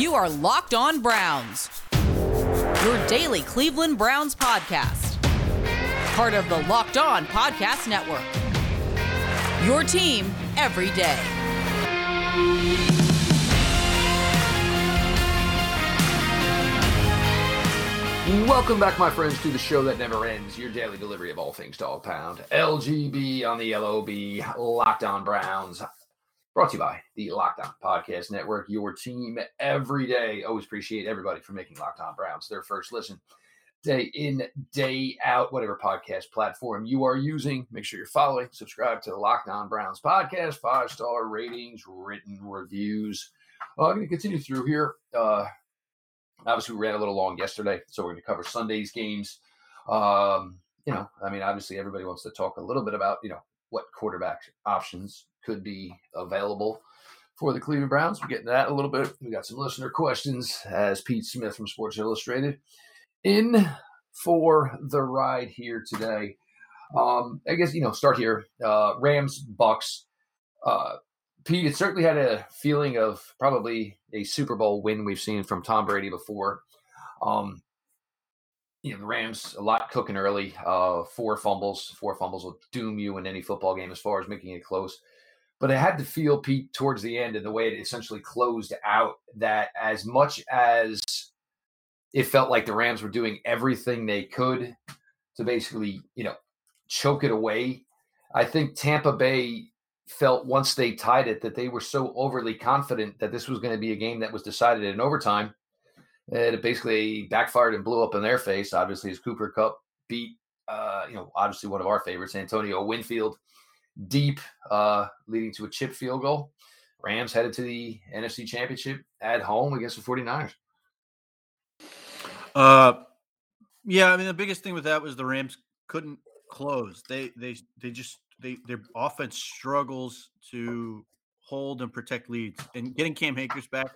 You are Locked On Browns, your daily Cleveland Browns podcast. Part of the Locked On Podcast Network. Your team every day. Welcome back, my friends, to the show that never ends. Your daily delivery of all things dog pound. LGB on the LOB, Locked On Browns. Brought to you by the Locked On Podcast Network, your team every day. Always appreciate everybody for making Locked On Browns their first listen. Day in, day out, whatever podcast platform you are using. Make sure you're following, subscribe to the Locked On Browns podcast, five star ratings, written reviews. Uh, I'm going to continue through here. Uh, obviously, we ran a little long yesterday, so we're going to cover Sunday's games. Um, you know, I mean, obviously, everybody wants to talk a little bit about, you know, what quarterback options could be available for the Cleveland Browns. We're getting that a little bit. We got some listener questions as Pete Smith from Sports Illustrated in for the ride here today. Um, I guess you know, start here. Uh, Rams, Bucks. Uh, Pete, it certainly had a feeling of probably a Super Bowl win we've seen from Tom Brady before. Um, you know, the Rams a lot cooking early. Uh, four fumbles, four fumbles will doom you in any football game as far as making it close. But I had to feel Pete towards the end and the way it essentially closed out that as much as it felt like the Rams were doing everything they could to basically, you know, choke it away. I think Tampa Bay felt once they tied it that they were so overly confident that this was going to be a game that was decided in overtime. And it basically backfired and blew up in their face. Obviously, as Cooper Kupp beat, uh, you know, obviously one of our favorites, Antonio Winfield, deep, uh, leading to a chip field goal. Rams headed to the NFC Championship at home against the 49ers. Uh, yeah, I mean the biggest thing with that was the Rams couldn't close. They they they just they their offense struggles to hold and protect leads. And getting Cam Akers back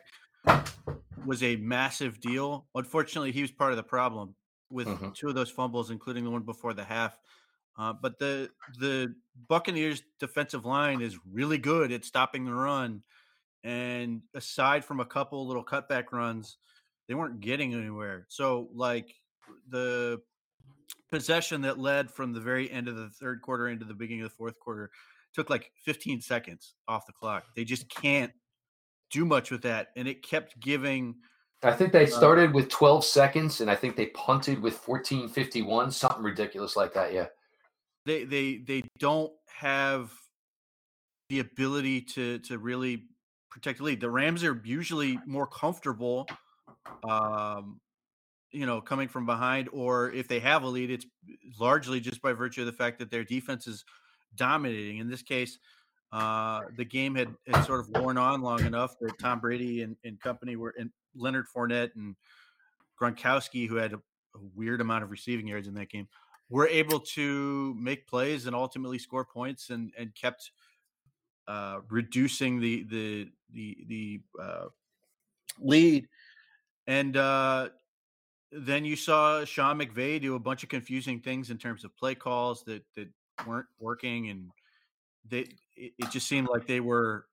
was a massive deal. Unfortunately, he was part of the problem with Mm-hmm. two of those fumbles, including the one before the half. Uh, but the the Buccaneers defensive line is really good at stopping the run. And aside from a couple little cutback runs, they weren't getting anywhere. So like the possession that led from the very end of the third quarter into the beginning of the fourth quarter took like 15 seconds off the clock. They just can't do much with that. And it kept giving I think they started with 12 seconds, and I think they punted with 14:51, something ridiculous like that. Yeah. they they they don't have the ability to to really protect the lead. The Rams are usually more comfortable um you know coming from behind or if they have a lead it's largely just by virtue of the fact that their defense is dominating. In this case, uh the game had, had sort of worn on long enough that Tom Brady and, and company were and Leonard Fournette and Gronkowski who had a, a weird amount of receiving yards in that game were able to make plays and ultimately score points and and kept uh, reducing the the the the uh, lead. And uh, then you saw Sean McVay do a bunch of confusing things in terms of play calls that that weren't working, and they it, it just seemed like they were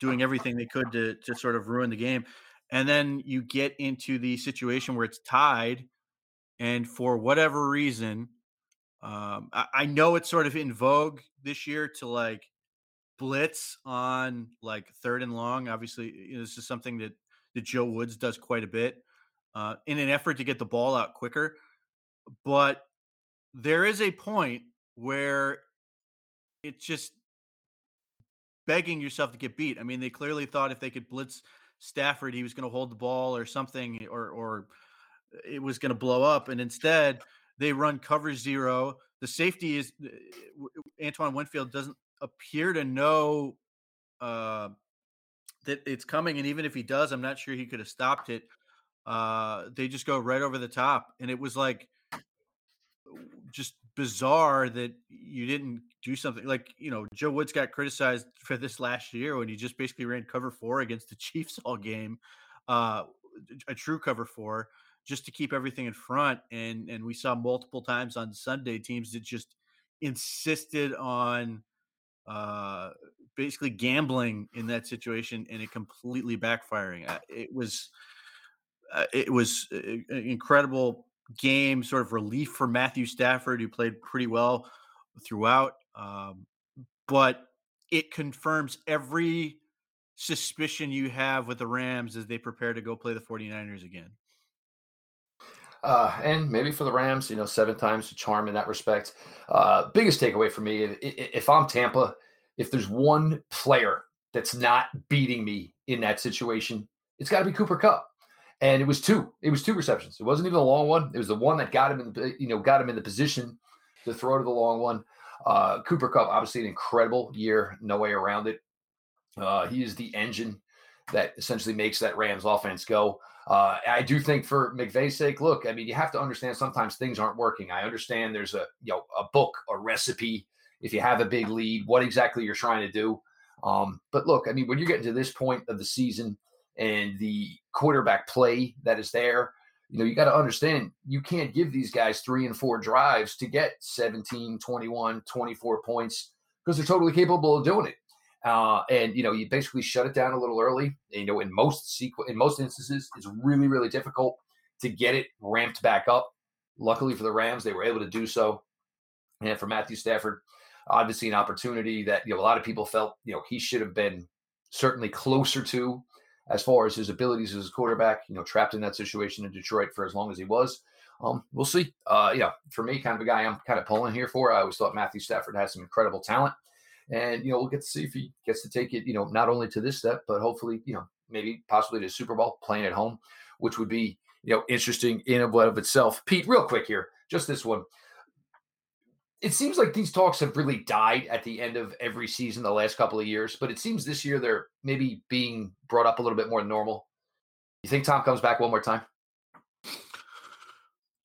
doing everything they could to to sort of ruin the game. And then you get into the situation where it's tied, and for whatever reason, um, I, I know it's sort of in vogue this year to like blitz on like third and long. Obviously, you know, this is something that that Joe Woods does quite a bit uh, in an effort to get the ball out quicker. But there is a point where it's just begging yourself to get beat. I mean, they clearly thought if they could blitz Stafford, he was going to hold the ball or something, or or it was going to blow up. And instead, they run cover zero. The safety is uh, Antoine Winfield doesn't appear to know uh, that it's coming, and even if he does, I'm not sure he could have stopped it. Uh, they just go right over the top, and it was like just bizarre that you didn't do something like you know Joe Woods got criticized for this last year when he just basically ran cover four against the Chiefs all game, uh, a true cover four just to keep everything in front. And and we saw multiple times on Sunday teams that just insisted on uh, basically gambling in that situation and it completely backfiring. Uh, it was uh, it was an incredible game, sort of relief for Matthew Stafford, who played pretty well throughout. Um, but it confirms every suspicion you have with the Rams as they prepare to go play the 49ers again. Uh, and maybe for the Rams, you know, seven times the charm in that respect. Uh, biggest takeaway for me, if, if I'm Tampa, if there's one player that's not beating me in that situation, it's got to be Cooper Kupp. And it was two. It was two receptions. It wasn't even a long one. It was the one that got him in, the, you know, got him in the position to throw to the long one. Uh, Cooper Kupp, obviously an incredible year, no way around it. Uh, he is the engine that essentially makes that Rams offense go. Uh, I do think for McVay's sake, look, I mean, you have to understand sometimes things aren't working. I understand there's a you know a book, a recipe. If you have a big lead, what exactly you're trying to do. Um, but look, I mean, when you're getting to this point of the season and the quarterback play that is there, you know, you got to understand you can't give these guys three and four drives to get 17, 21, 24 points because they're totally capable of doing it. Uh, and you know, you basically shut it down a little early. You know, in most sequ- in most instances, it's really, really difficult to get it ramped back up. Luckily for the Rams, they were able to do so. And for Matthew Stafford, obviously an opportunity that you know a lot of people felt you know he should have been certainly closer to as far as his abilities as a quarterback. You know, trapped in that situation in Detroit for as long as he was. Um, we'll see. Uh, yeah, for me, kind of a guy I'm kind of pulling here for. I always thought Matthew Stafford has some incredible talent. And, you know, we'll get to see if he gets to take it, you know, not only to this step, but hopefully, you know, maybe possibly to Super Bowl playing at home, which would be, you know, interesting in and of itself. Pete, real quick here, just this one. It seems like these talks have really died at the end of every season the last couple of years, but it seems this year they're maybe being brought up a little bit more than normal. You think Tom comes back one more time?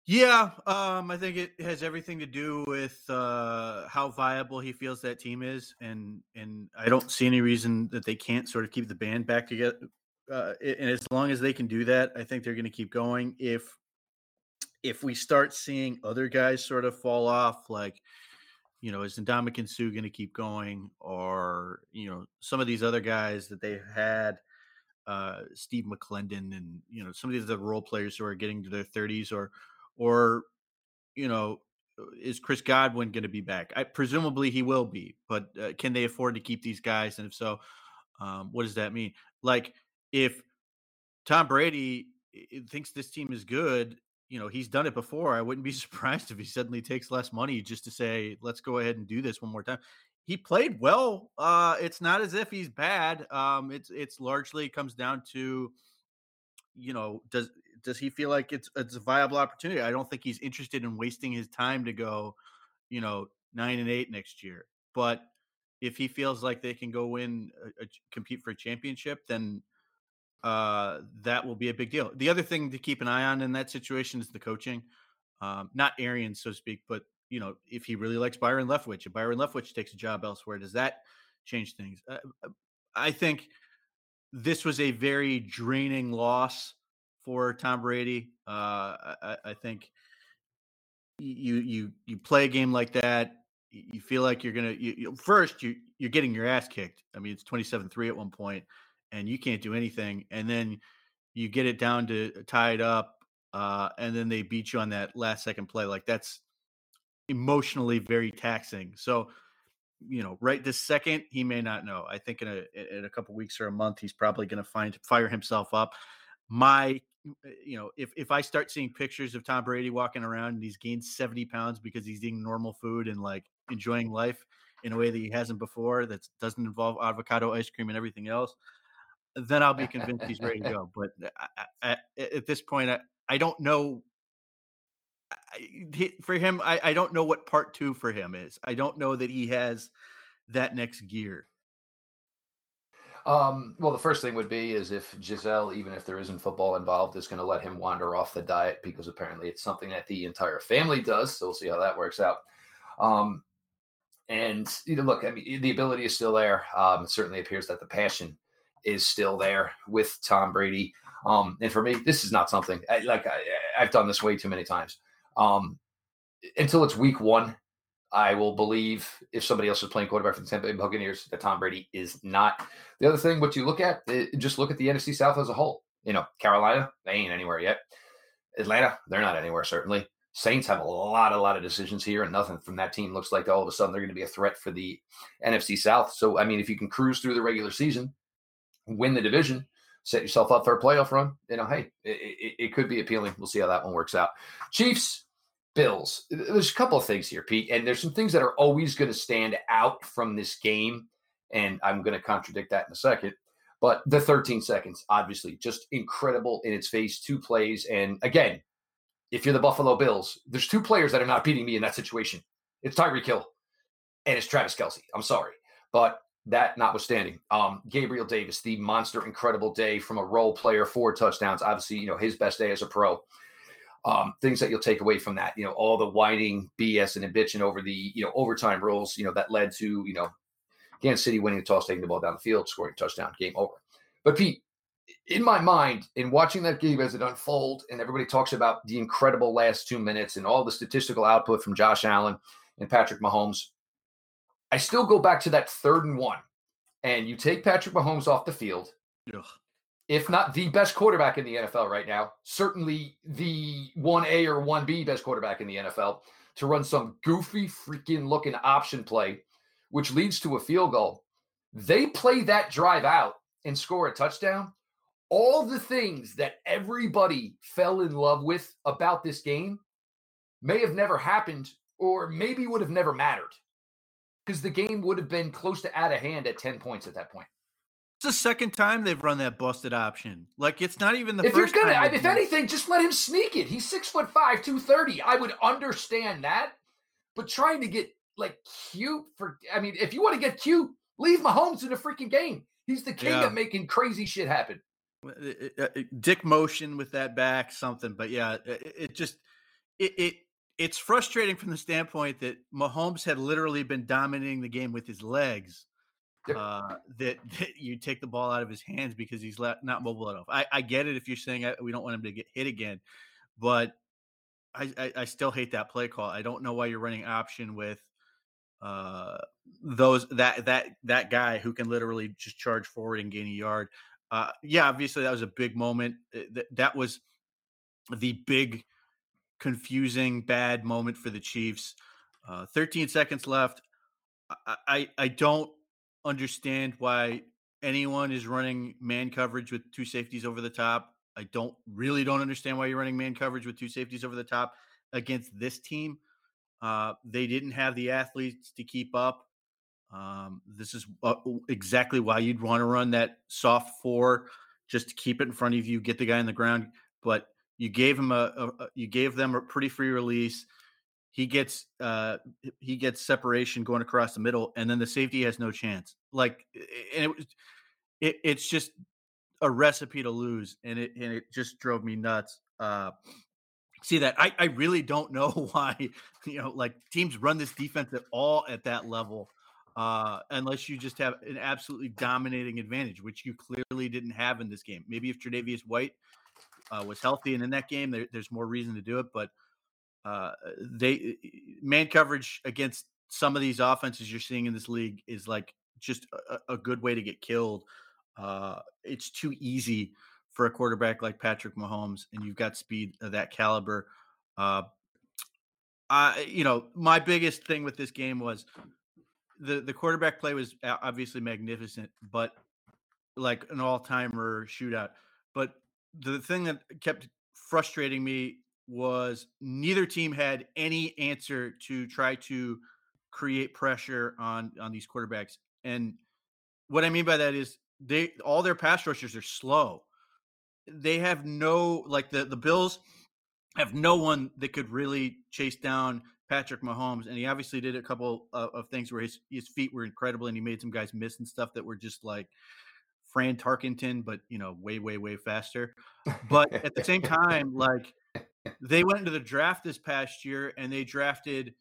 Yeah, um, I think it has everything to do with uh, how viable he feels that team is, and and I don't see any reason that they can't sort of keep the band back together. Uh, and as long as they can do that, I think they're going to keep going. If if we start seeing other guys sort of fall off, like you know, is Ndamukong Suh going to keep going, or you know, some of these other guys that they had, uh, Steve McLendon, and you know, some of these other role players who are getting to their thirties, or or you know is Chris Godwin going to be back? I, presumably he will be, but uh, can they afford to keep these guys? And if so, um, what does that mean? Like if Tom Brady thinks this team is good, you know he's done it before. I wouldn't be surprised if he suddenly takes less money just to say, "Let's go ahead and do this one more time." He played well. Uh, it's not as if he's bad. Um, it's it's largely comes down to, you know, does does he feel like it's it's a viable opportunity? I don't think he's interested in wasting his time to go, you know, nine and eight next year. But if he feels like they can go a, a, compete for a championship, then uh, that will be a big deal. The other thing to keep an eye on in that situation is the coaching, um, not Arians, so to speak, but you know, if he really likes Byron Leftwich, if Byron Leftwich takes a job elsewhere, does that change things? Uh, uh I think this was a very draining loss for Tom Brady. Uh, I, I, think you you you play a game like that, you feel like you're gonna you, you, first you you're getting your ass kicked. I mean, it's 27-3 at one point, and you can't do anything, and then you get it down to tied up, uh, and then they beat you on that last second play. Like that's emotionally very taxing. So you know, right this second, he may not know. I think in a in a couple weeks or a month, he's probably going to find fire himself up. My Eh, you know, if if I start seeing pictures of Tom Brady walking around and he's gained 70 pounds because he's eating normal food and like enjoying life in a way that he hasn't before that doesn't involve avocado ice cream and everything else, then I'll be convinced he's ready to go. But I, I, at this point, I, I don't know. for him, I, I don't know what part two for him is. I don't know that he has that next gear. Um, well, the first thing would be is if Gisele, even if there isn't football involved, is going to let him wander off the diet because apparently it's something that the entire family does. So we'll see how that works out. Um, and you know, look, I mean, the ability is still there. Um, it certainly appears that the passion is still there with Tom Brady. Um, and for me, this is not something I, like I, have done this way too many times. Um, until it's week one, I will believe if somebody else is playing quarterback for the Tampa Bay Buccaneers that Tom Brady is not. The other thing, what you look at, eh, just look at the NFC South as a whole. You know, Carolina, they ain't anywhere yet. Atlanta, they're not anywhere, certainly. Saints have a lot, a lot of decisions here, and nothing from that team looks like all of a sudden they're going to be a threat for the NFC South. So, I mean, if you can cruise through the regular season, win the division, set yourself up for a playoff run, you know, hey, it, it, it could be appealing. We'll see how that one works out. Chiefs, Bills. There's a couple of things here, Pete, and there's some things that are always going to stand out from this game, and I'm going to contradict that in a second. But the 13 seconds, obviously, just incredible in its face. Two plays, and again, if you're the Buffalo Bills, there's two players that are not beating me in that situation. It's Tyreek Hill and it's Travis Kelce. I'm sorry. But that notwithstanding, um, Gabriel Davis, the monster, incredible day from a role player, four touchdowns. Obviously, you know, his best day as a pro. Um, things that you'll take away from that, you know, all the whining BS and bitching over the, you know, overtime rules, you know, that led to, you know, Kansas City winning the toss, taking the ball down the field, scoring a touchdown, game over. But Pete, in my mind, in watching that game as it unfold, and everybody talks about the incredible last two minutes and all the statistical output from Josh Allen and Patrick Mahomes, I still go back to that third and one. And you take Patrick Mahomes off the field, Ugh. if not the best quarterback in the NFL right now, certainly the 1A or 1B best quarterback in the NFL, to run some goofy freaking looking option play, which leads to a field goal. They play that drive out and score a touchdown all the things that everybody fell in love with about this game may have never happened or maybe would have never mattered because the game would have been close to out of hand at 10 points at that point. It's the second time they've run that busted option. Like it's not even the if first you're gonna, time. If anything, just let him sneak it. He's six foot five, two thirty. I would understand that, but trying to get like cute for, I mean, if you want to get cute, leave Mahomes in the freaking game. He's the king yeah. of making crazy shit happen. Uh, dick motion with that back, something. But yeah, it, it just it, it it's frustrating from the standpoint that Mahomes had literally been dominating the game with his legs. Uh, that, that, you take the ball out of his hands because he's not mobile enough. I, I get it if you're saying uh, we don't want him to get hit again, but I, I, I still hate that play call. I don't know why you're running option with uh those that that that guy who can literally just charge forward and gain a yard uh, yeah, obviously that was a big moment. That, that was the big, confusing, bad moment for the Chiefs. Uh, 13 seconds left. I, I, I don't understand why anyone is running man coverage with two safeties over the top. I don't really don't understand why you're running man coverage with two safeties over the top against this team. Uh, they didn't have the athletes to keep up. Um, this is uh, exactly why you'd want to run that soft four just to keep it in front of you, get the guy on the ground. But you gave him a, a, a you gave them a pretty free release. He gets uh, he gets separation going across the middle, and then the safety has no chance. Like, and it it, it's just a recipe to lose, and it and it just drove me nuts. Uh, see that I, I really don't know why you know like teams run this defense at all at that level uh, unless you just have an absolutely dominating advantage, which you clearly didn't have in this game. Maybe if Tre'Davious White uh, was healthy and in that game, there, there's more reason to do it. But uh, they man coverage against some of these offenses you're seeing in this league is like just a, a good way to get killed. Uh, it's too easy for a quarterback like Patrick Mahomes, and you've got speed of that caliber. Uh, I, you know, my biggest thing with this game was the the quarterback play was obviously magnificent, but like an all timer shootout. But the thing that kept frustrating me was neither team had any answer to try to create pressure on on these quarterbacks. And what I mean by that is they all their pass rushers are slow. They have no like the the Bills have no one that could really chase down Patrick Mahomes, and he obviously did a couple of, of, things where his his feet were incredible, and he made some guys miss and stuff that were just like Fran Tarkenton, but you know, way way way faster. But at the same time, like they went into the draft this past year, and they drafted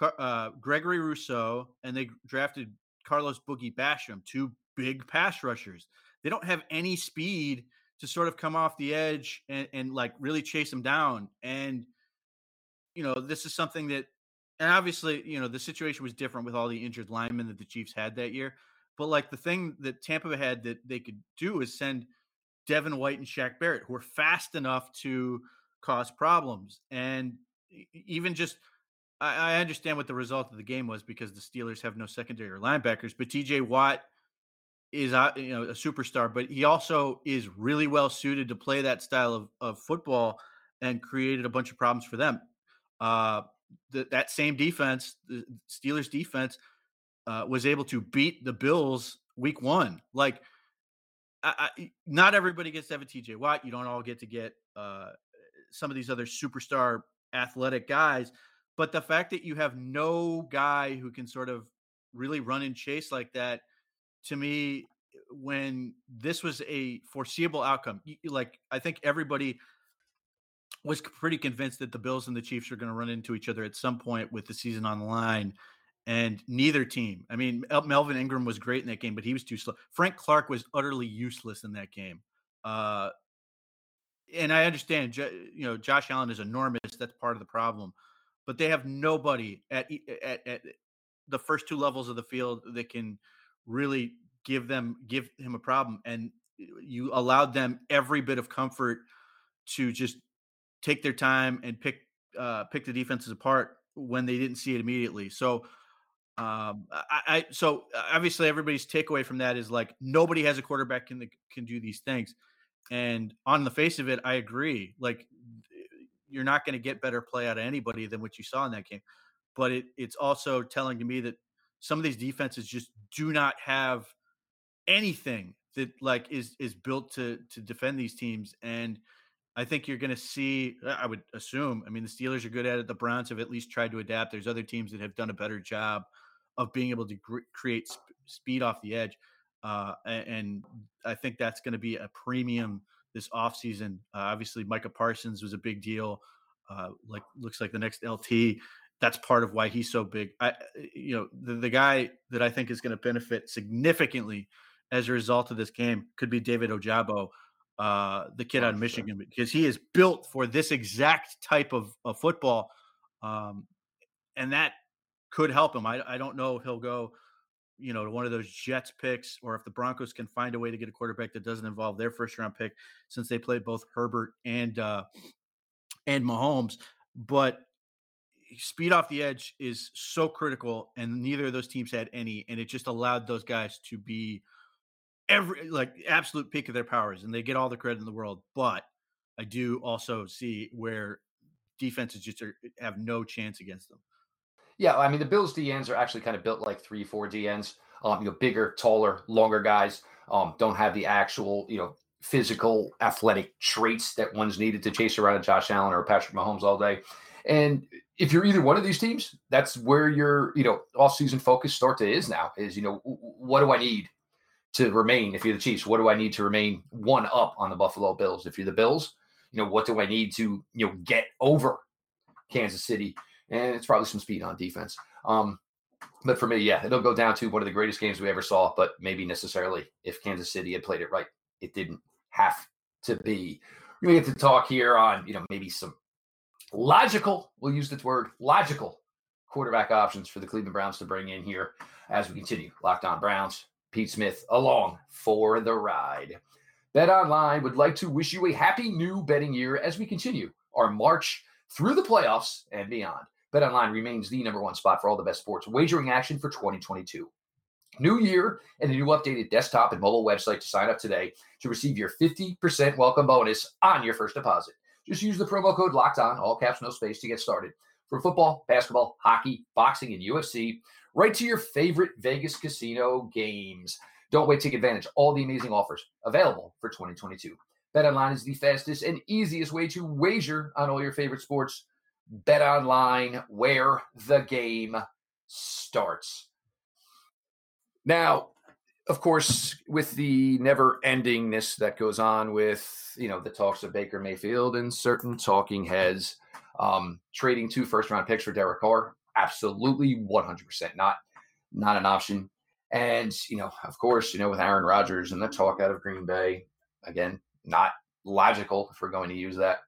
uh, Gregory Rousseau, and they drafted Carlos Boogie Basham, two big pass rushers. They don't have any speed to sort of come off the edge and, and like really chase them down. And you know, this is something that and obviously, you know, the situation was different with all the injured linemen that the Chiefs had that year. But like the thing that Tampa had that they could do is send Devin White and Shaq Barrett, who are fast enough to cause problems. And even just, I, I understand what the result of the game was because the Steelers have no secondary or linebackers, but TJ Watt is you know a superstar, but he also is really well suited to play that style of, of football and created a bunch of problems for them. Uh, that same defense, the Steelers defense, uh, was able to beat the Bills week one. Like, I, I, not everybody gets to have a TJ Watt. You don't all get to get uh, some of these other superstar athletic guys. But the fact that you have no guy who can sort of really run and chase like that, to me, when this was a foreseeable outcome, like I think everybody was pretty convinced that the Bills and the Chiefs are going to run into each other at some point with the season on the line. And neither team, I mean, Melvin Ingram was great in that game, but he was too slow. Frank Clark was utterly useless in that game. Uh, and I understand, you know, Josh Allen is enormous. That's part of the problem. But they have nobody at, at, at the first two levels of the field that can really give them give him a problem. And you allowed them every bit of comfort to just take their time and pick uh, pick the defenses apart when they didn't see it immediately. So, um, I, I, so obviously everybody's takeaway from that is like nobody has a quarterback can can do these things, and on the face of it, I agree. Like you're not going to get better play out of anybody than what you saw in that game, but it it's also telling to me that some of these defenses just do not have anything that like is is built to to defend these teams and I think you're going to see, uh, I would assume, I mean, the Steelers are good at it. The Browns have at least tried to adapt. There's other teams that have done a better job of being able to gr- create sp- speed off the edge. Uh, and I think that's going to be a premium this offseason. Uh, obviously, Micah Parsons was a big deal. Uh, like looks like the next LT. That's part of why he's so big. I, uh, you know, the, the guy that I think is going to benefit significantly as a result of this game could be David Ojabo uh, the kid out of Michigan because he is built for this exact type of, of football, um, and that could help him. I, I don't know if he'll go, you know, to one of those Jets picks, or if the Broncos can find a way to get a quarterback that doesn't involve their first round pick, since they played both Herbert and uh, and Mahomes. But speed off the edge is so critical, and neither of those teams had any, and it just allowed those guys to be every like absolute peak of their powers, and they get all the credit in the world. But I do also see where defenses just are, have no chance against them. Yeah, I mean the Bills DNs are actually kind of built like three, four DNs. Um, you know, bigger, taller, longer guys. Um, don't have the actual, you know, physical, athletic traits that one's needed to chase around a Josh Allen or a Patrick Mahomes all day. And if you're either one of these teams, that's where your, you know, off-season focus start to is now. Is you know, what do I need to remain if you're the Chiefs? What do I need to remain one up on the Buffalo Bills? If you're the Bills, you know, what do I need to, you know, get over Kansas City? And it's probably some speed on defense. Um, but for me, yeah, it'll go down to one of the greatest games we ever saw, but maybe necessarily if Kansas City had played it right, it didn't have to be. Gonna get to talk here on, you know, maybe some logical, we'll use the word logical quarterback options for the Cleveland Browns to bring in here as we continue. Locked on Browns, Pete Smith along for the ride. Bet Online would like to wish you a happy new betting year as we continue our march through the playoffs and beyond. Bet Online remains the number one spot for all the best sports wagering action for 2022. New year and a new updated desktop and mobile website to sign up today to receive your 50% welcome bonus on your first deposit. Just use the promo code locked on, all caps, no space to get started. For football, basketball, hockey, boxing, and UFC, right to your favorite Vegas casino games. Don't wait take advantage all the amazing offers available for 2022. BetOnline is the fastest and easiest way to wager on all your favorite sports. BetOnline, where the game starts. Now, of course, with the never endingness that goes on with, you know, the talks of Baker Mayfield and certain talking heads um, trading two first round picks for Derek Carr, absolutely 100% not not an option. And you know, of course, you know, with Aaron Rodgers and the talk out of Green Bay, again, not logical if we're going to use that.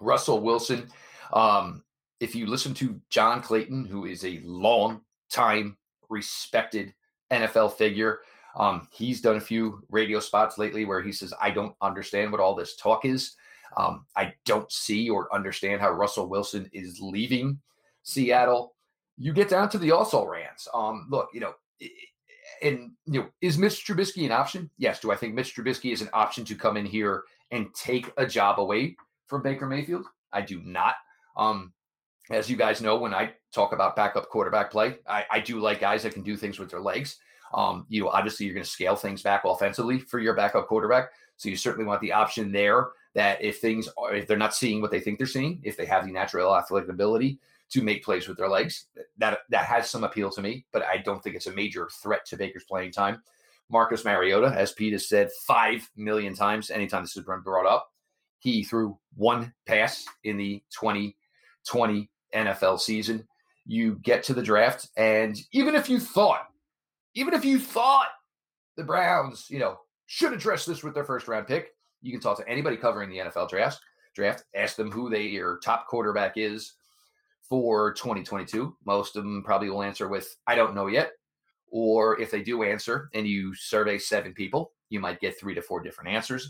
Russell Wilson, um, if you listen to John Clayton, who is a long time respected NFL figure, um, he's done a few radio spots lately where he says, I don't understand what all this talk is. Um, I don't see or understand how Russell Wilson is leaving Seattle. You get down to the also rants. Um, look, you know, and you know, is Mitch Trubisky an option? Yes. Do I think Mitch Trubisky is an option to come in here and take a job away from Baker Mayfield? I do not. Um, as you guys know, when I talk about backup quarterback play, I, I do like guys that can do things with their legs. Um, you know, obviously you're going to scale things back offensively for your backup quarterback. So you certainly want the option there that if things are, if they're not seeing what they think they're seeing, if they have the natural athletic ability to make plays with their legs, that that has some appeal to me. But I don't think it's a major threat to Baker's playing time. Marcus Mariota, as Pete has said five million times, anytime this has been brought up, he threw one pass in the 2020 NFL season. You get to the draft, and even if you thought, even if you thought the Browns, you know, should address this with their first round pick, you can talk to anybody covering the NFL draft. Draft, ask them who they your top quarterback is for 2022. Most of them probably will answer with "I don't know yet," or if they do answer and you survey seven people, you might get three to four different answers.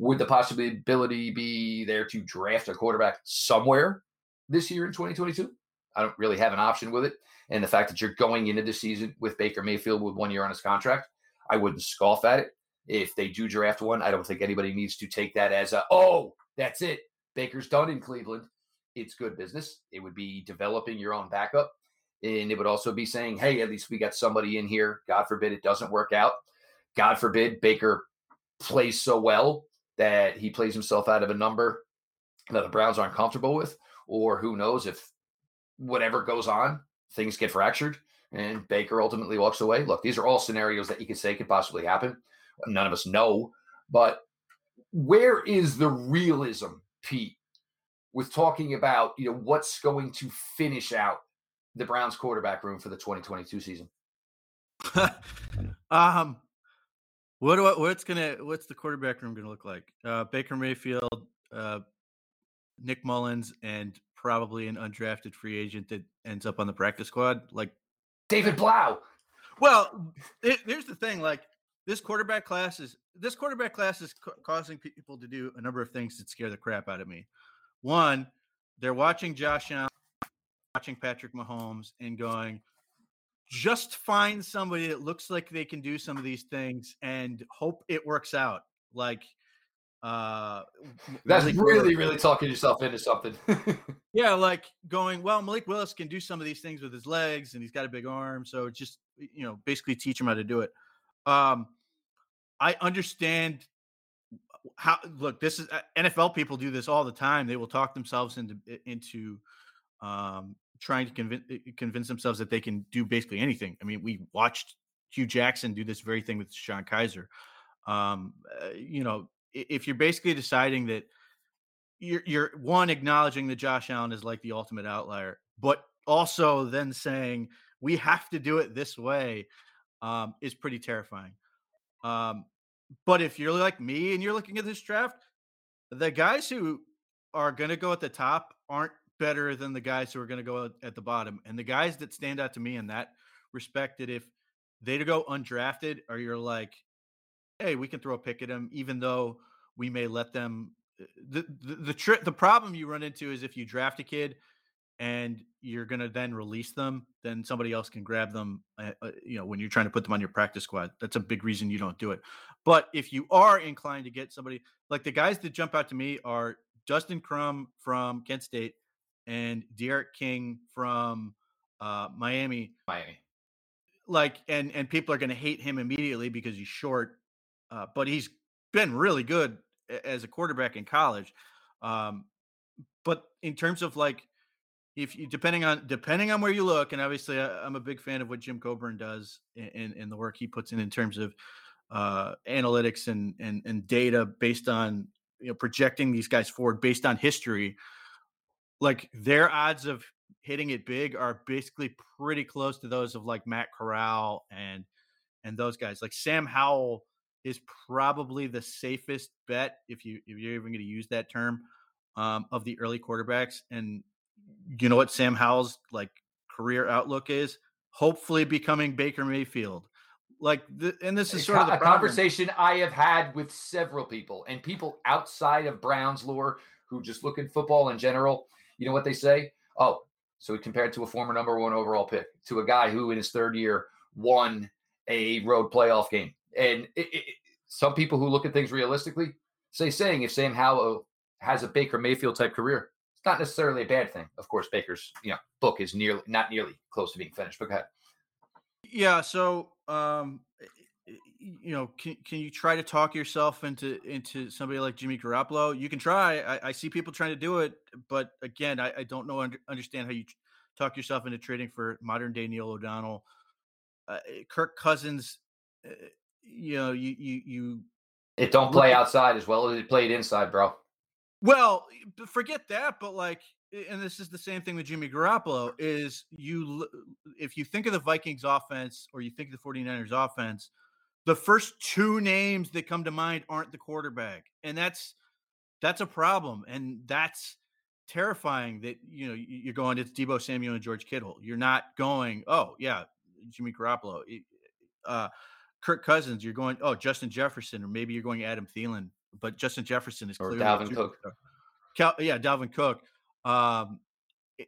Would the possibility be there to draft a quarterback somewhere this year in 2022? I don't really have an option with it. And the fact that you're going into the season with Baker Mayfield with one year on his contract, I wouldn't scoff at it. If they do draft one, I don't think anybody needs to take that as a, oh, that's it. Baker's done in Cleveland. It's good business. It would be developing your own backup. And it would also be saying, hey, at least we got somebody in here. God forbid it doesn't work out. God forbid Baker plays so well that he plays himself out of a number that the Browns aren't comfortable with. Or who knows if whatever goes on, things get fractured and Baker ultimately walks away. Look, these are all scenarios that you could say could possibly happen. None of us know. But where is the realism, Pete, with talking about you know what's going to finish out the Browns quarterback room for the 2022 season? um what I, what's gonna what's the quarterback room gonna look like? Uh, Baker Mayfield, uh, Nick Mullens, and probably an undrafted free agent that ends up on the practice squad, like David Blough. Well, it, here's the thing: like this quarterback class is this quarterback class is ca- causing people to do a number of things that scare the crap out of me. One, they're watching Josh Allen, watching Patrick Mahomes, and going, just find somebody that looks like they can do some of these things and hope it works out. Like, uh, that's Malik really, Willis. really talking yourself into something. yeah, like going, well, Malik Willis can do some of these things with his legs and he's got a big arm. So just, you know, basically teach him how to do it. Um, I understand how look this is uh, NFL people do this all the time. They will talk themselves into into um, trying to convince eh, convince themselves that they can do basically anything. I mean, we watched Hue Jackson do this very thing with DeShone Kizer. Um, uh, you know, if you're basically deciding that you're you're one acknowledging that Josh Allen is like the ultimate outlier, but also then saying we have to do it this way um, is pretty terrifying. Um, but if you're like me and you're looking at this draft, the guys who are going to go at the top aren't better than the guys who are going to go at the bottom. And the guys that stand out to me in that respect, that if they to go undrafted, or you're like, hey, we can throw a pick at them, even though we may let them. Uh, the the the, tri- the problem you run into is if you draft a kid and you're going to then release them, then somebody else can grab them. Uh, you know, when you're trying to put them on your practice squad, that's a big reason you don't do it. But if you are inclined to get somebody like the guys that jump out to me are Dustin Crum from Kent State and D'Eriq King from uh, Miami. Miami. Like, and and people are going to hate him immediately because he's short, uh, but he's been really good as a quarterback in college. Um, but in terms of like, if you depending on depending on where you look, and obviously I, am a big fan of what Jim Coburn does in, in the work he puts in in terms of uh, analytics and, and and data based on you know projecting these guys forward based on history like their odds of hitting it big are basically pretty close to those of like Matt Corral and and those guys. Like Sam Howell is probably the safest bet if you if you're even going to use that term um, of the early quarterbacks. And you know what Sam Howell's like career outlook is? Hopefully becoming Baker Mayfield. Like, the, and this is sort a, of the a conversation I have had with several people and people outside of Browns lore who just look at football in general. You know what they say? Oh, so compared to a former number one overall pick to a guy who in his third year won a road playoff game. And it, it, some people who look at things realistically say saying if Sam Howell has a Baker Mayfield type career, it's not necessarily a bad thing. Of course, Baker's you know book is nearly not nearly close to being finished. But go ahead. Yeah. So, um, you know, can can you try to talk yourself into into somebody like Jimmy Garoppolo? You can try. I, I see people trying to do it, but again, I, I don't know under, understand how you talk yourself into trading for modern day Neil O'Donnell. Uh, Kirk Cousins, uh, you know, you you you. It don't play outside as well as it played inside, bro. Well, forget that, but like, and this is the same thing with Jimmy Garoppolo. Is you if you think of the Vikings offense or you think of the 49ers offense, the first two names that come to mind aren't the quarterback, and that's that's a problem, and that's terrifying. That you know you're going it's Deebo Samuel and George Kittle. You're not going, oh yeah, Jimmy Garoppolo. Uh, Kirk Cousins, you're going, oh, Justin Jefferson, or maybe you're going Adam Thielen, but Justin Jefferson is or Dalvin Cook. Cal, yeah, Dalvin Cook. Um,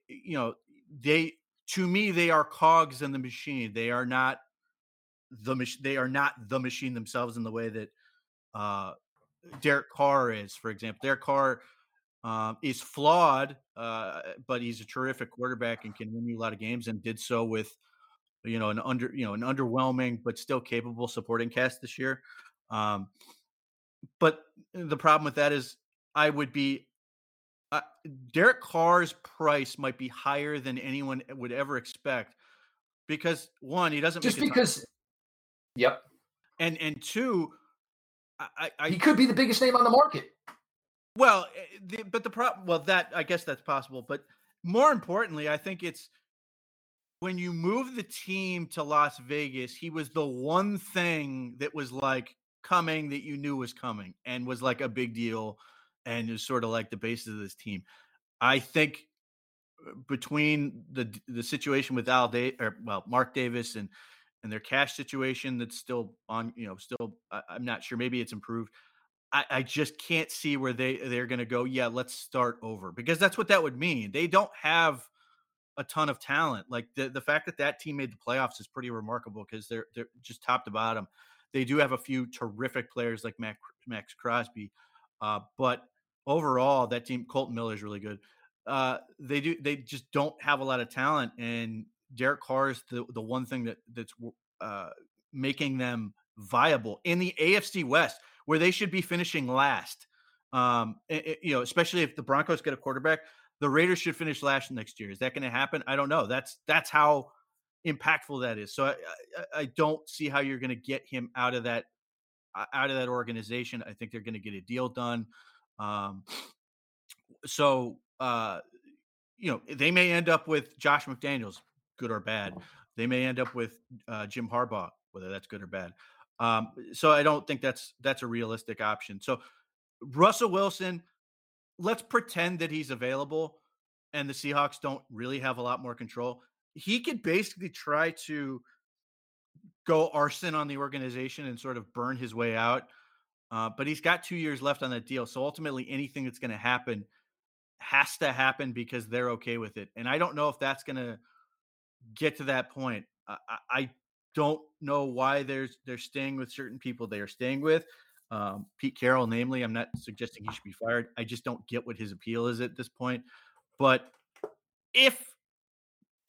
you know, they to me they are cogs in the machine. They are not the mach- they are not the machine themselves in the way that uh, Derek Carr is, for example. Derek Carr um, is flawed, uh, but he's a terrific quarterback and can win you a lot of games, and did so with you know an under you know an underwhelming but still capable supporting cast this year. Um, but the problem with that is I would be uh, Derek Carr's price might be higher than anyone would ever expect because one, he doesn't just because. Yep. And and two, I, I he could be the biggest name on the market. Well, eh, the, but the problem, well, that I guess that's possible, but more importantly, I think it's when you move the team to Las Vegas, he was the one thing that was like coming that you knew was coming and was like a big deal and is sort of like the basis of this team. I think uh, between the the situation with Al Day or well Mark Davis and and their cash situation that's still on you know still I, am not sure maybe it's improved. I, I just can't see where they they're going to go. Yeah, let's start over because that's what that would mean. They don't have a ton of talent. Like the the fact that that team made the playoffs is pretty remarkable because they're they're just top to bottom. They do have a few terrific players like Max, Maxx Crosby, uh, but overall that team Kolton Miller is really good. Uh, they do they just don't have a lot of talent, and Derek Carr is the the one thing that that's uh, making them viable in the AFC West, where they should be finishing last. Um, it, you know, especially if the Broncos get a quarterback, the Raiders should finish last next year. Is that going to happen? I don't know. That's that's how impactful that is. So I, I, I don't see how you're going to get him out of that out of that organization. I think they're going to get a deal done. Um, so uh, you know they may end up with Josh McDaniels, good or bad. They may end up with uh, Jim Harbaugh, whether that's good or bad. Um, so I don't think that's that's a realistic option. So Russell Wilson, let's pretend that he's available and the Seahawks don't really have a lot more control. He could basically try to go arson on the organization and sort of burn his way out. Uh, but he's got two years left on that deal. So ultimately, anything that's going to happen has to happen because they're okay with it. And I don't know if that's going to get to that point. I, I don't know why there's they're staying with certain people they are staying with. Um, Pete Carroll, namely, I'm not suggesting he should be fired. I just don't get what his appeal is at this point. But if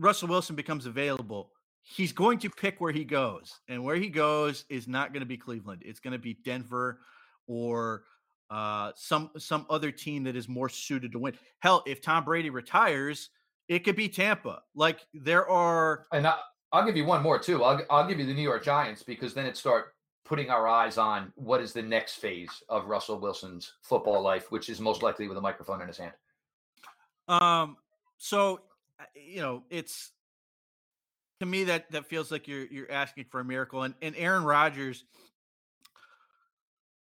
Russell Wilson becomes available, he's going to pick where he goes. And where he goes is not going to be Cleveland. It's going to be Denver or uh, some some other team that is more suited to win. Hell, if Tom Brady retires, it could be Tampa. Like there are And I, I'll give you one more too. I'll I'll give you the New York Giants because then it start putting our eyes on what is the next phase of Russell Wilson's football life, which is most likely with a microphone in his hand. Um. So, you know, it's to me that that feels like you're you're asking for a miracle. And and Aaron Rodgers,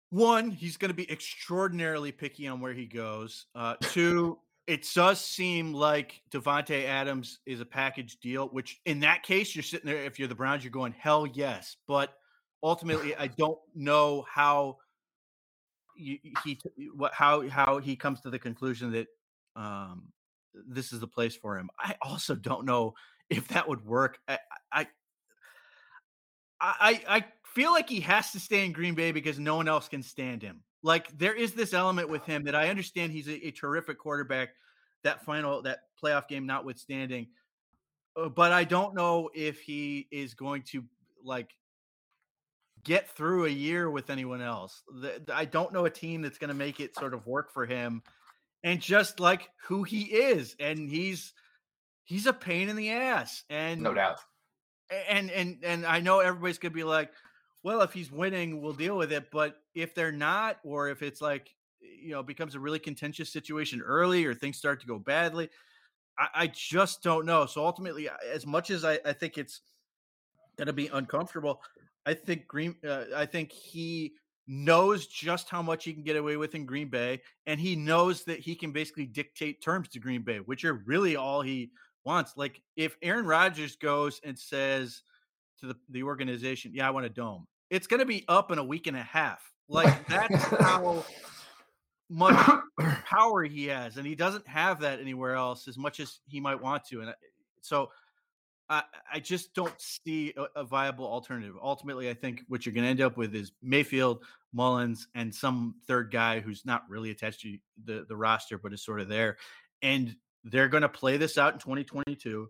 one, he's going to be extraordinarily picky on where he goes. Uh, two, it does seem like Davante Adams is a package deal, which in that case, you're sitting there. If you're the Browns, you're going hell yes. But ultimately, I don't know how he what how how he comes to the conclusion that um, this is the place for him. I also don't know if that would work. I, I I I feel like he has to stay in Green Bay because no one else can stand him. Like there is this element with him that I understand he's a, a terrific quarterback. That final that playoff game notwithstanding, uh, but I don't know if he is going to like get through a year with anyone else. The, I don't know a team that's going to make it sort of work for him, and just like who he is, and he's he's a pain in the ass, and no doubt. And and and I know everybody's going to be like, well, if he's winning, we'll deal with it. But if they're not, or if it's like, you know, becomes a really contentious situation early or things start to go badly, I, I just don't know. So ultimately, as much as I, I think it's going to be uncomfortable, I think Green, uh, I think he knows just how much he can get away with in Green Bay, and he knows that he can basically dictate terms to Green Bay, which are really all he wants. Like if Aaron Rodgers goes and says, to the, the organization, yeah, I want a dome. It's going to be up in a week and a half. Like that's how much power he has, and he doesn't have that anywhere else as much as he might want to. And so, I, I just don't see a, a, viable alternative. Ultimately, I think what you're going to end up with is Mayfield, Mullens, and some third guy who's not really attached to the, the roster, but is sort of there. And they're going to play this out in 2022.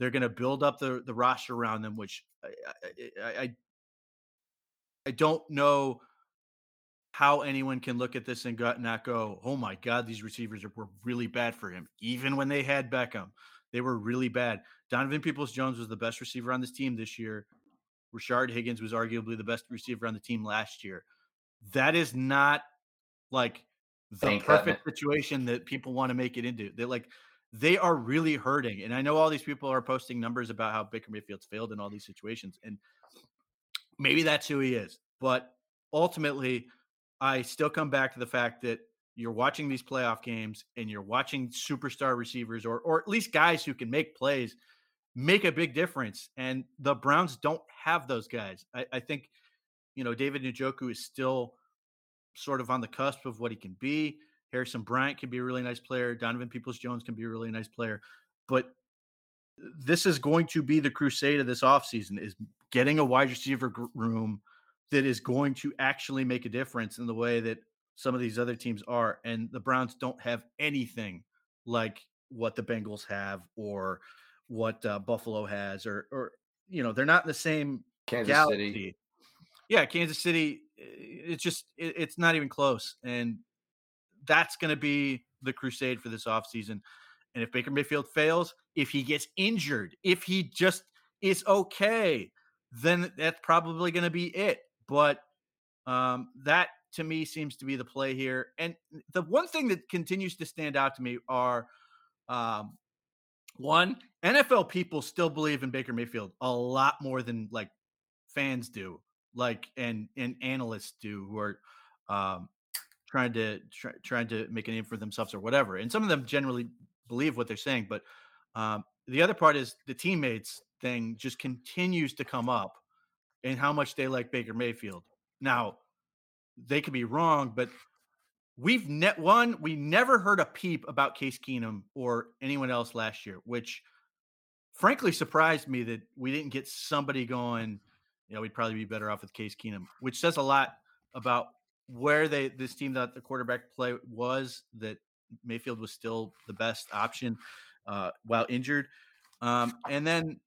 They're going to build up the the roster around them, which I I, I, I don't know how anyone can look at this and not go, "Oh my God, these receivers were really bad for him." Even when they had Beckham, they were really bad. Donovan Peoples Jones was the best receiver on this team this year. Rashard Higgins was arguably the best receiver on the team last year. That is not like the perfect situation that people want to make it into. They're like they are really hurting. And I know all these people are posting numbers about how Baker Mayfield's failed in all these situations. And maybe that's who he is. But ultimately, I still come back to the fact that you're watching these playoff games and you're watching superstar receivers or or at least guys who can make plays make a big difference. And the Browns don't have those guys. I, I think, you know, David Njoku is still sort of on the cusp of what he can be. Harrison Bryant can be a really nice player. Donovan Peoples Jones can be a really nice player. But this is going to be the crusade of this offseason is getting a wide receiver room that is going to actually make a difference in the way that some of these other teams are. And the Browns don't have anything like what the Bengals have or what uh, Buffalo has, or, or, you know, they're not in the same Kansas galaxy. City. Yeah, Kansas City. Eh, it's just, it, it's not even close. And that's going to be the crusade for this offseason. And if Baker Mayfield fails, if he gets injured, if he just is okay, then that's probably going to be it. But um, that to me seems to be the play here. And the one thing that continues to stand out to me are um, one, NFL people still believe in Baker Mayfield a lot more than like fans do, like and and analysts do who are um, trying to try, trying to make a name for themselves or whatever. And some of them generally believe what they're saying, but um, the other part is the teammates thing just continues to come up and how much they like Baker Mayfield. Now, they could be wrong, but we've net one, we never heard a peep about Case Keenum or anyone else last year, which frankly surprised me that we didn't get somebody going, you know, we'd probably be better off with Case Keenum, which says a lot about where they this team that the quarterback play was that Mayfield was still the best option uh, while injured, um, and then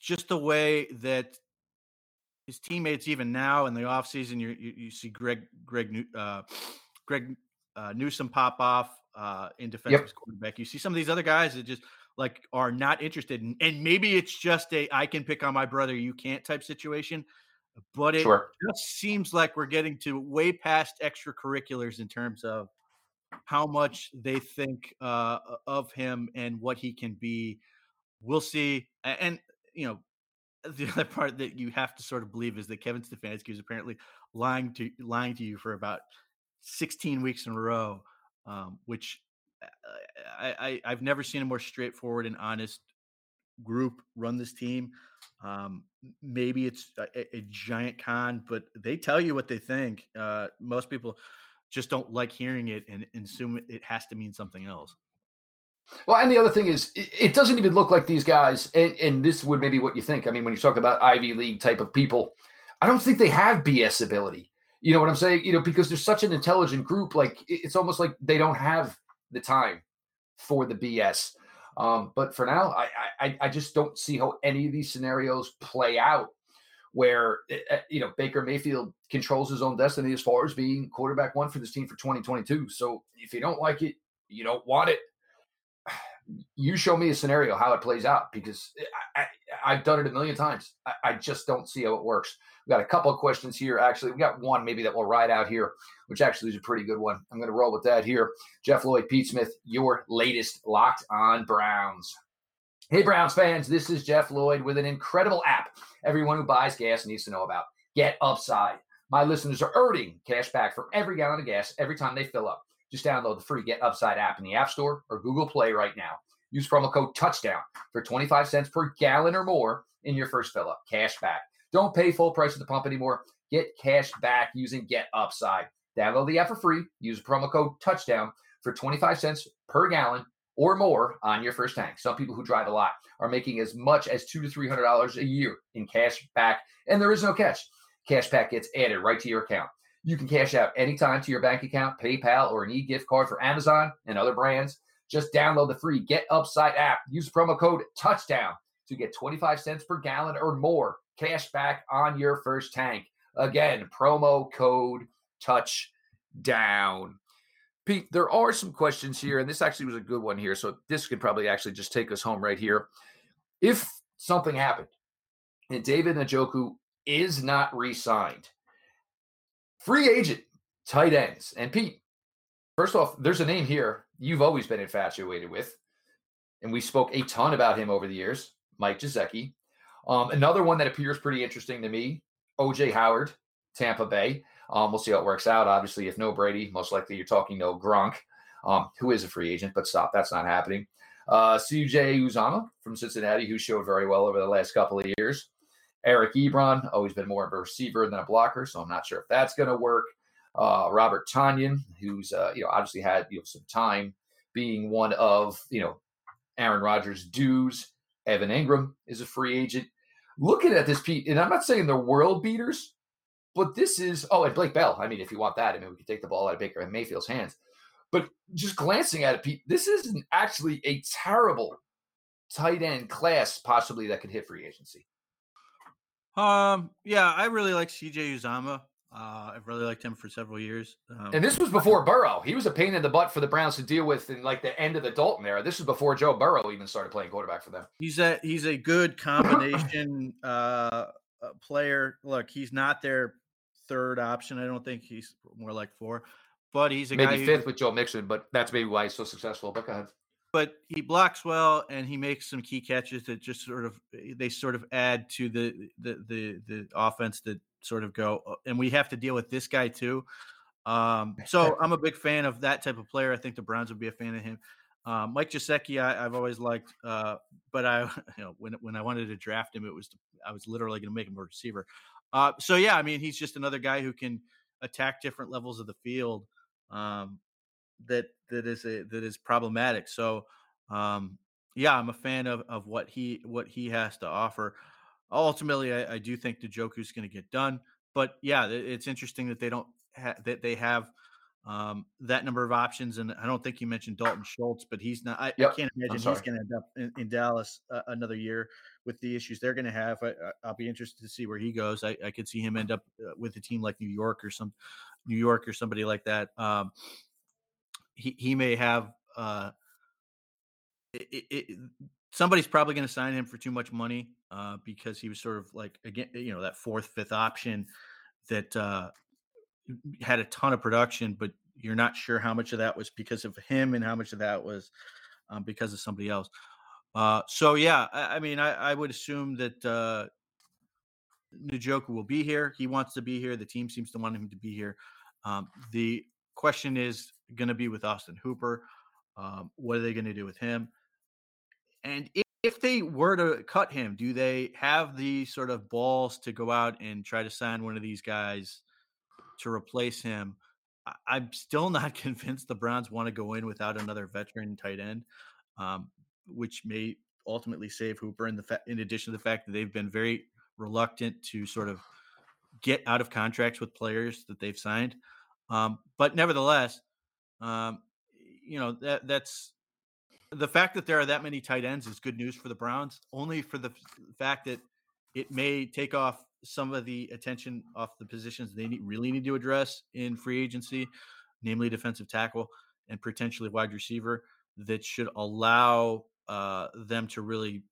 just the way that his teammates even now in the offseason, you, you you see Greg Greg uh, Greg uh, Newsome pop off uh, in defensive yep. quarterback. You see some of these other guys that just like are not interested, in, and maybe it's just a I can pick on my brother, you can't type situation but it sure. just seems like we're getting to way past extracurriculars in terms of how much they think uh, of him and what he can be. We'll see. And, you know, the other part that you have to sort of believe is that Kevin Stefanski is apparently lying to lying to you for about 16 weeks in a row, um, which I, I have never seen a more straightforward and honest group run this team. Um, maybe it's a, a, giant con, but they tell you what they think. Uh, most people just don't like hearing it and, and assume it has to mean something else. Well, and the other thing is, it, doesn't even look like these guys, and, and, this would maybe what you think. I mean, when you talk about Ivy League type of people, I don't think they have BS ability. You know what I'm saying? You know, because they're such an intelligent group, like it's almost like they don't have the time for the BS. Um, but for now, I, I I just don't see how any of these scenarios play out where eh, eh, you know Baker Mayfield controls his own destiny as far as being quarterback one for this team for 2022. So if you don't like it, you don't want it. You show me a scenario how it plays out because I, have done it a million times. I, I, just don't see how it works. We got a couple of questions here. Actually, we got one maybe that we'll ride out here, which actually is a pretty good one. I'm going to roll with that here. Jeff Lloyd, Pete Smith, your latest locked on Browns. Hey, Browns fans, this is Jeff Lloyd with an incredible app everyone who buys gas needs to know about. Get Upside. My listeners are earning cash back for every gallon of gas every time they fill up. Just download the free Get Upside app in the App Store or Google Play right now. Use promo code Touchdown for 25 cents per gallon or more in your first fill up. Cash back. Don't pay full price at the pump anymore. Get cash back using Get Upside. Download the app for free. Use promo code Touchdown for 25 cents per gallon or more on your first tank. Some people who drive a lot are making as much as two to three hundred dollars a year in cash back, and there is no catch. Cash back gets added right to your account. You can cash out anytime to your bank account, PayPal, or an e-gift card for Amazon and other brands. Just download the free Get Upside app. Use promo code Touchdown to get 25 cents per gallon or more cash back on your first tank. Again, promo code Touchdown. Pete, there are some questions here, and this actually was a good one here. So this could probably actually just take us home right here. If something happened and David Njoku is not re-signed, free agent, tight ends, and Pete, first off, there's a name here you've always been infatuated with, and we spoke a ton about him over the years, Mike Gesicki. Um, another one that appears pretty interesting to me, OJ Howard, Tampa Bay. Um, we'll see how it works out. Obviously, if no Brady, most likely you're talking no Gronk, um, who is a free agent, but stop, that's not happening. Uh, CJ Uzomah from Cincinnati, who showed very well over the last couple of years. Eric Ebron, always been more of a receiver than a blocker, so I'm not sure if that's going to work. Uh, Robert Tonyan, who's uh, you know obviously had you know some time being one of you know Aaron Rodgers' dues. Evan Engram is a free agent. Looking at this, Pete, and I'm not saying they're world beaters, but this is oh, and Blake Bell. I mean, if you want that, I mean, we could take the ball out of Baker and Mayfield's hands. But just glancing at it, Pete, this isn't actually a terrible tight end class, possibly that could hit free agency. Um, yeah, I really like CJ Uzomah. Uh, I've really liked him for several years. Um, and this was before Burrow. He was a pain in the butt for the Browns to deal with in like the end of the Dalton era. This was before Joe Burrow even started playing quarterback for them. He's a he's a good combination uh, uh, player. Look, he's not their third option. I don't think he's more like four, but he's a maybe fifth with Joe Mixon. But that's maybe why he's so successful. But go ahead. But he blocks well, and he makes some key catches that just sort of they sort of add to the the the, the offense that sort of go. Uh, and we have to deal with this guy too. Um, so I'm a big fan of that type of player. I think the Browns would be a fan of him. Uh, Mike Gesicki, I, have always liked, uh, but I, you know, when when I wanted to draft him, it was I was literally going to make him a receiver. Uh, so yeah, I mean, he's just another guy who can attack different levels of the field. Um, that that is a, that is problematic. So um, yeah, I'm a fan of of what he what he has to offer. Ultimately, I, I do think the Njoku's going to get done, but yeah, it's interesting that they don't ha- that they have um, that number of options. And I don't think you mentioned Dalton Schultz, but he's not. I, yep. I can't imagine he's going to end up in, in Dallas uh, another year with the issues they're going to have. I, will be interested to see where he goes. I, I could see him end up uh, with a team like New York or some New York or somebody like that. Um, he he may have. Uh, it, it, somebody's probably going to sign him for too much money uh, because he was sort of like again, you know, that fourth, fifth option that uh, had a ton of production, but you're not sure how much of that was because of him and how much of that was um, because of somebody else. Uh, so yeah, I, I mean, I, I, would assume that uh, Njoku will be here. He wants to be here. The team seems to want him to be here. Um, the question is going to be with Austin Hooper. Um, what are they going to do with him? And if, if they were to cut him, do they have the sort of balls to go out and try to sign one of these guys to replace him? I, am still not convinced the Browns want to go in without another veteran tight end, um, which may ultimately save Hooper. In the fa- in addition to the fact that they've been very reluctant to sort of get out of contracts with players that they've signed, um, but nevertheless, um, you know that that's the fact that there are that many tight ends is good news for the Browns. Only for the fact that it may take off some of the attention off the positions they need, really need to address in free agency, namely defensive tackle and potentially wide receiver, that should allow uh, them to really,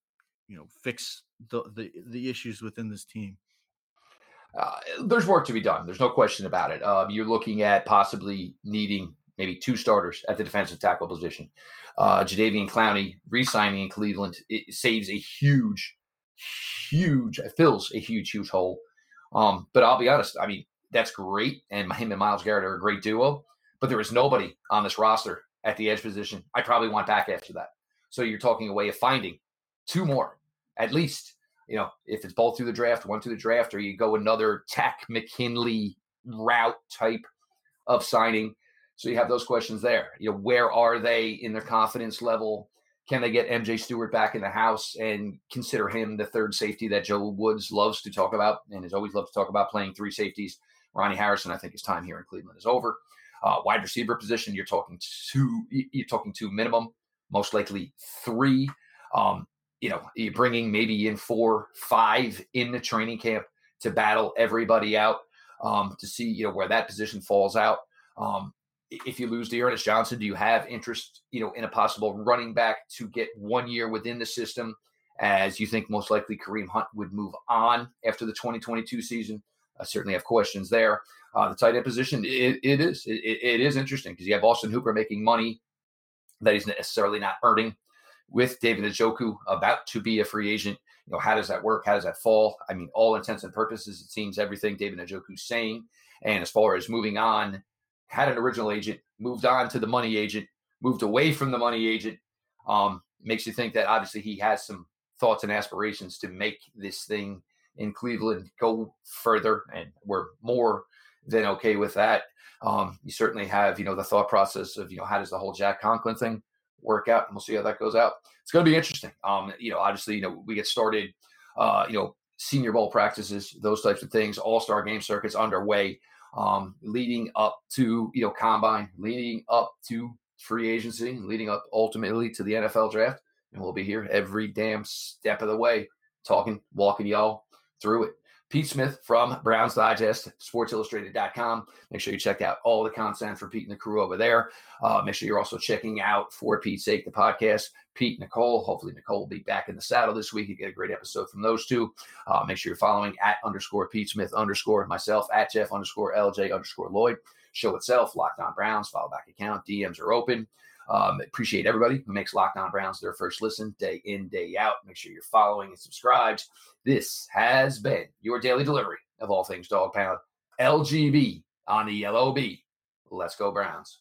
you know, fix the, the the issues within this team. Uh, there's work to be done. There's no question about it. Um, you're looking at possibly needing maybe two starters at the defensive tackle position. Uh, Jadeveon Clowney re-signing in Cleveland it saves a huge, huge, fills a huge, huge hole. Um, but I'll be honest. I mean, that's great, and him and Myles Garrett are a great duo. But there is nobody on this roster at the edge position. I probably want back after that. So you're talking a way of finding two more at least. You know, if it's both through the draft, one through the draft, or you go another Takk McKinley route type of signing. So you have those questions there. You know, where are they in their confidence level? Can they get MJ Stewart back in the house and consider him the third safety that Joe Woods loves to talk about and has always loved to talk about playing three safeties? Ronnie Harrison, I think his time here in Cleveland is over. Uh, wide receiver position, you're talking two. You're talking two minimum, most likely three. Um, you know, you're bringing maybe in four, five in the training camp to battle everybody out um, to see you know where that position falls out. Um, if you lose D'Ernest Johnson, do you have interest, you know, in a possible running back to get one year within the system? As you think most likely Kareem Hunt would move on after the 2022 season. I certainly have questions there. Uh, the tight end position, it, it is it, it is interesting because you have Austin Hooper making money that he's necessarily not earning with David Njoku about to be a free agent. You know, how does that work? How does that fall? I mean, all intents and purposes, it seems everything David Njoku's saying. And as far as moving on had an original agent, moved on to the money agent, moved away from the money agent. Um, makes you think that obviously he has some thoughts and aspirations to make this thing in Cleveland go further, and we're more than okay with that. Um, you certainly have, you know, the thought process of, you know, how does the whole Jack Conklin thing work out, and we'll see how that goes out. It's going to be interesting. Um, you know, obviously, you know, we get started, uh, you know, Senior Bowl practices, those types of things, All Star game circuits underway um, leading up to you know combine, leading up to free agency, leading up ultimately to the NFL draft, and we'll be here every damn step of the way, talking, walking y'all through it. Pete Smith from Browns Digest, sportsillustrated.com. Make sure you check out all the content for Pete and the crew over there. Uh, make sure you're also checking out, for Pete's sake, the podcast. Pete, Nicole. Hopefully, Nicole will be back in the saddle this week. You get a great episode from those two. Uh, make sure you're following at underscore Pete Smith underscore myself at Jeff underscore LJ underscore Lloyd. Show itself, Locked On Browns, follow back account. DMs are open. Um, appreciate everybody who makes Locked On Browns their first listen day in, day out. Make sure you're following and subscribed. This has been your daily delivery of all things Dog Pound. LGB on the LOB. Let's go, Browns.